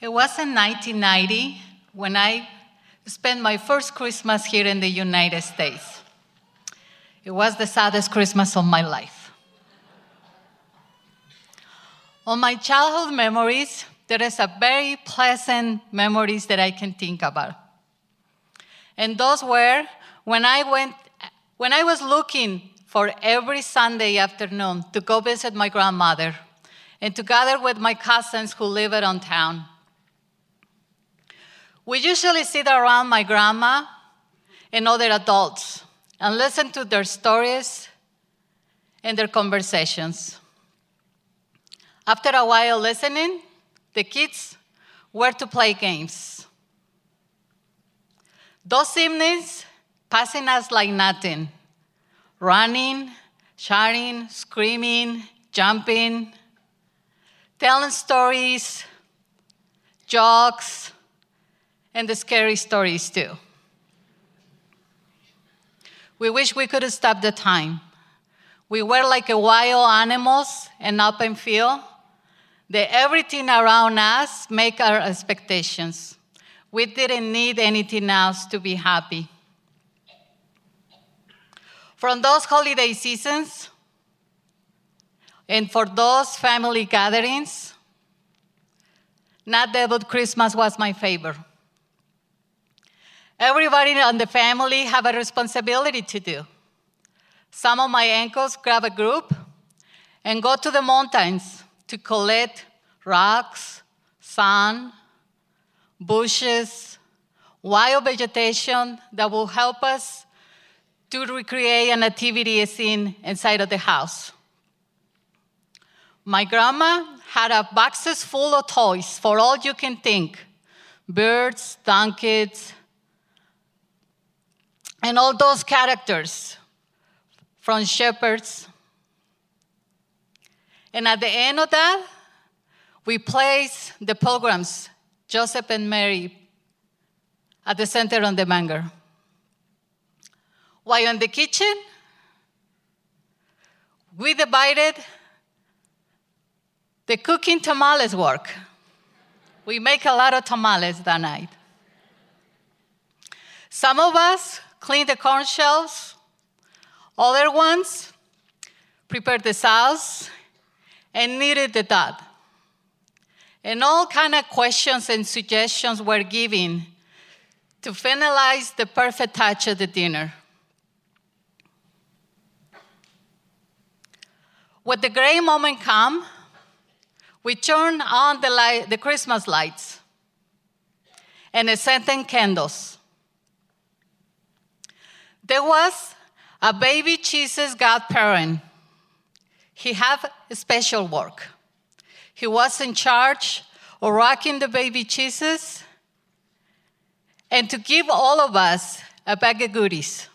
It was in 1990 when I spent my first Christmas here in the United States. It was the saddest Christmas of my life. On my childhood memories, there is a very pleasant memories that I can think about. And those were when I went when I was looking for every Sunday afternoon to go visit my grandmother and to gather with my cousins who live around town. We usually sit around my grandma and other adults and listen to their stories and their conversations. After a while listening, the kids were to play games. Those evenings passing us like nothing running, shouting, screaming, jumping, telling stories, jokes, and the scary stories too. We wish we could stop the time. We were like a wild animals in and feel that everything around us make our expectations. We didn't need anything else to be happy. From those holiday seasons and for those family gatherings, not that, but Christmas was my favorite. Everybody in the family have a responsibility to do. Some of my uncles grab a group and go to the mountains to collect rocks, sand, bushes, wild vegetation that will help us to recreate an nativity scene inside of the house. My grandma had a boxes full of toys for all you can think birds, donkeys, and all those characters from shepherds. And at the end of that, we place the pilgrims, Joseph and Mary, at the center of the manger. While in the kitchen, we divided the cooking tamales work. We make a lot of tamales that night. Some of us clean the corn shells. Other ones prepared the sauce and kneaded the dough. And all kind of questions and suggestions were given to finalize the perfect touch of the dinner. When the great moment come, we turn on the, light, the Christmas lights and the scented candles. There was a baby Jesus godparent. He had special work. He was in charge of rocking the baby Jesus and to give all of us a bag of goodies.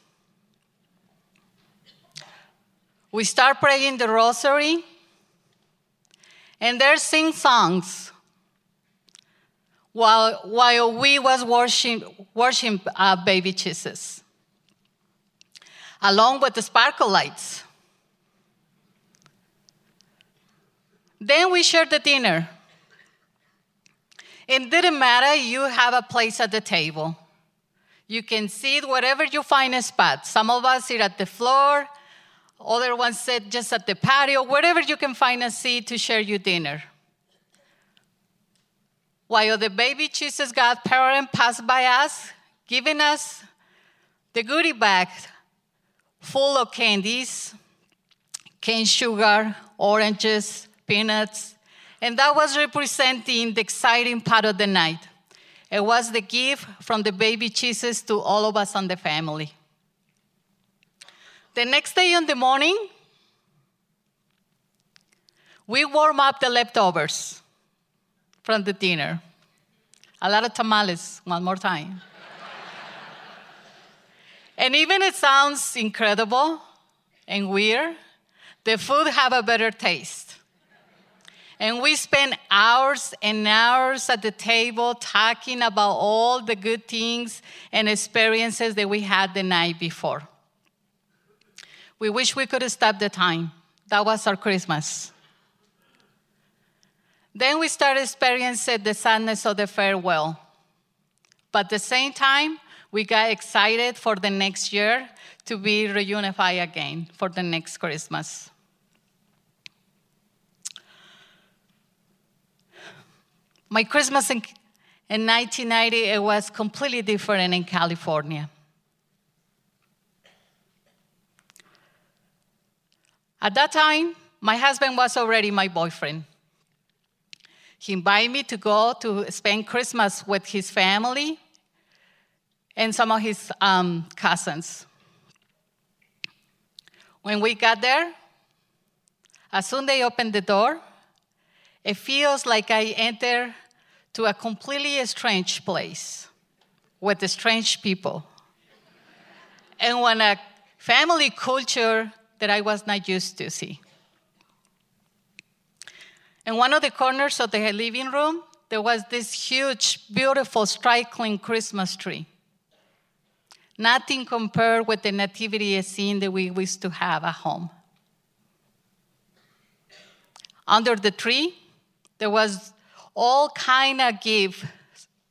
We start praying the rosary and there sing songs while, while we was worshiping, worshiping uh, baby Jesus along with the sparkle lights. Then we shared the dinner. It didn't matter, you have a place at the table. You can sit wherever you find a spot. Some of us sit at the floor, other ones sit just at the patio, wherever you can find a seat to share your dinner. While the baby Jesus godparent passed by us, giving us the goodie bag full of candies, cane sugar, oranges, peanuts, and that was representing the exciting part of the night. It was the gift from the baby Jesus to all of us on the family. The next day in the morning, we warm up the leftovers from the dinner. A lot of tamales, one more time. And even it sounds incredible and weird, the food have a better taste. And we spend hours and hours at the table talking about all the good things and experiences that we had the night before. We wish we could stop the time. That was our Christmas. Then we started experiencing the sadness of the farewell. But at the same time, we got excited for the next year to be reunified again for the next Christmas. My Christmas in, in 1990 it was completely different in California. At that time, my husband was already my boyfriend. He invited me to go to spend Christmas with his family and some of his um, cousins. When we got there, as soon as they opened the door, it feels like I enter to a completely strange place with strange people and when a family culture that I was not used to see. In one of the corners of the living room, there was this huge, beautiful, striking Christmas tree. Nothing compared with the nativity scene that we used to have at home. Under the tree, there was all kind of gift,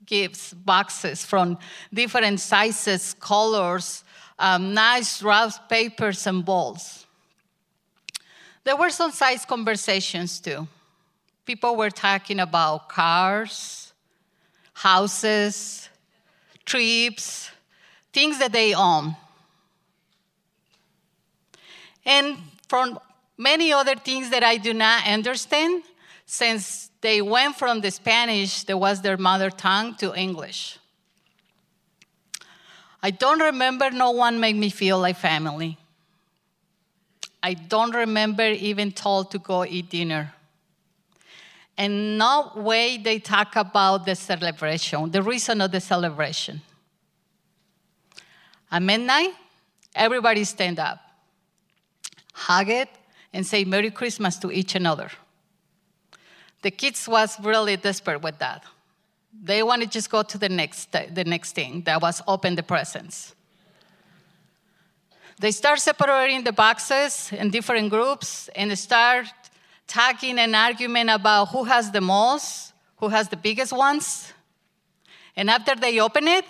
gifts, boxes from different sizes, colors, um, nice rough papers and balls. There were some size conversations too. People were talking about cars, houses, trips, things that they own. And from many other things that I do not understand, since they went from the Spanish that was their mother tongue to English. I don't remember no one made me feel like family. I don't remember even told to go eat dinner and no way they talk about the celebration, the reason of the celebration. At midnight, everybody stand up, hug it, and say Merry Christmas to each another. The kids was really desperate with that. They want to just go to the next, the next thing that was open the presents. They start separating the boxes in different groups and start talking an argument about who has the most, who has the biggest ones. And after they open it,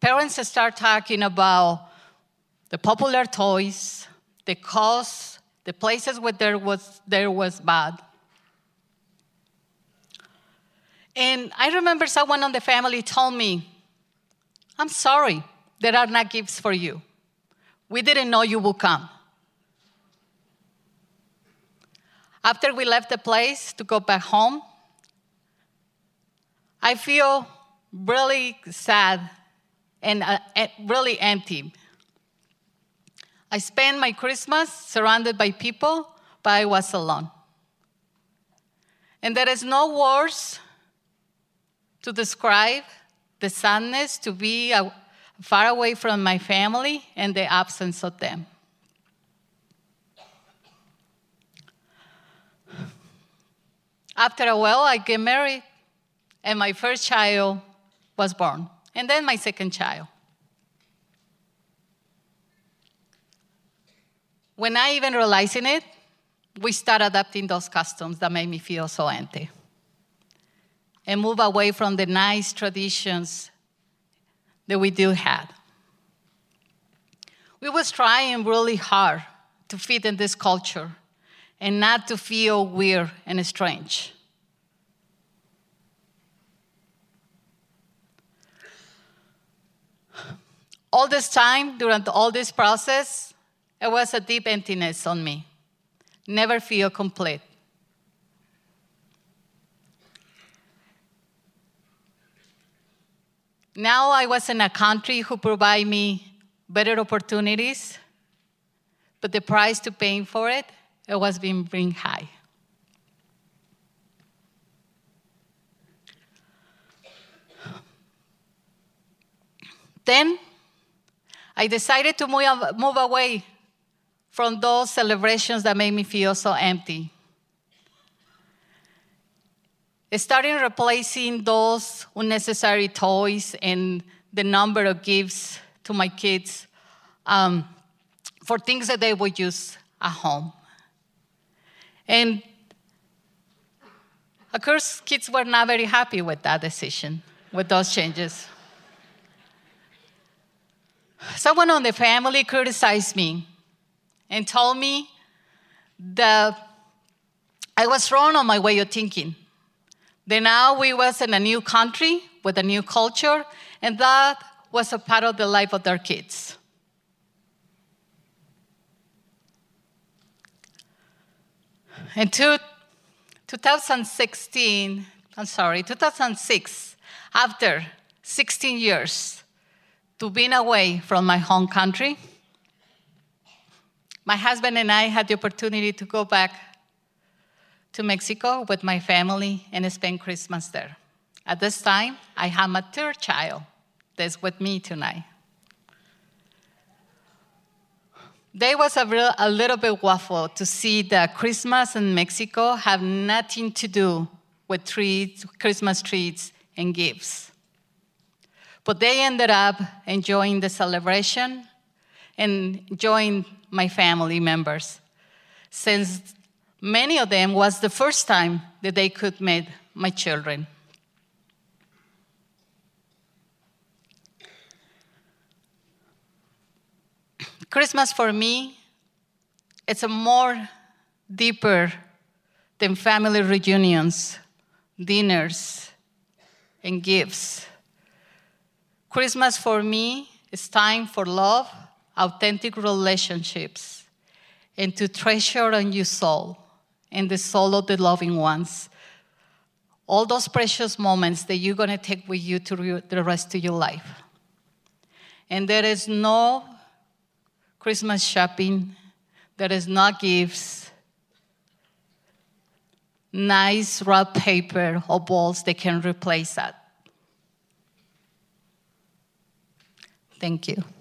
parents start talking about the popular toys, the cost, the places where there was, there was bad. And I remember someone on the family told me, I'm sorry, there are not gifts for you. We didn't know you would come. After we left the place to go back home, I feel really sad and uh, really empty. I spent my Christmas surrounded by people, but I was alone. And there is no words to describe the sadness to be uh, far away from my family and the absence of them. After a while, I get married, and my first child was born, and then my second child. When I even realizing it, we start adapting those customs that made me feel so empty and move away from the nice traditions that we do have. We was trying really hard to fit in this culture and not to feel weird and strange. All this time, during all this process, it was a deep emptiness on me. Never feel complete. Now I was in a country who provide me better opportunities, but the price to pay for it it was being bring high. Then I decided to move, away from those celebrations that made me feel so empty. Starting replacing those unnecessary toys and the number of gifts to my kids um, for things that they would use at home. And Of course, kids were not very happy with that decision, with those changes. Someone on the family criticized me and told me that I was wrong on my way of thinking. That now we was in a new country with a new culture, and that was a part of the life of their kids. In two, 2016, I'm sorry, 2006, after 16 years to being away from my home country, my husband and I had the opportunity to go back to Mexico with my family and spend Christmas there. At this time, I have my third child that's with me tonight. They was a, real, a little bit waffle to see that Christmas in Mexico have nothing to do with trees, Christmas trees and gifts. But they ended up enjoying the celebration and joined my family members, since many of them was the first time that they could meet my children. Christmas for me, it's a more deeper than family reunions, dinners, and gifts. Christmas for me is time for love, authentic relationships, and to treasure on your soul and the soul of the loving ones. All those precious moments that you're going to take with you to the rest of your life. And there is no Christmas shopping, there is no gifts, nice wrap paper or balls that can replace that. Thank you.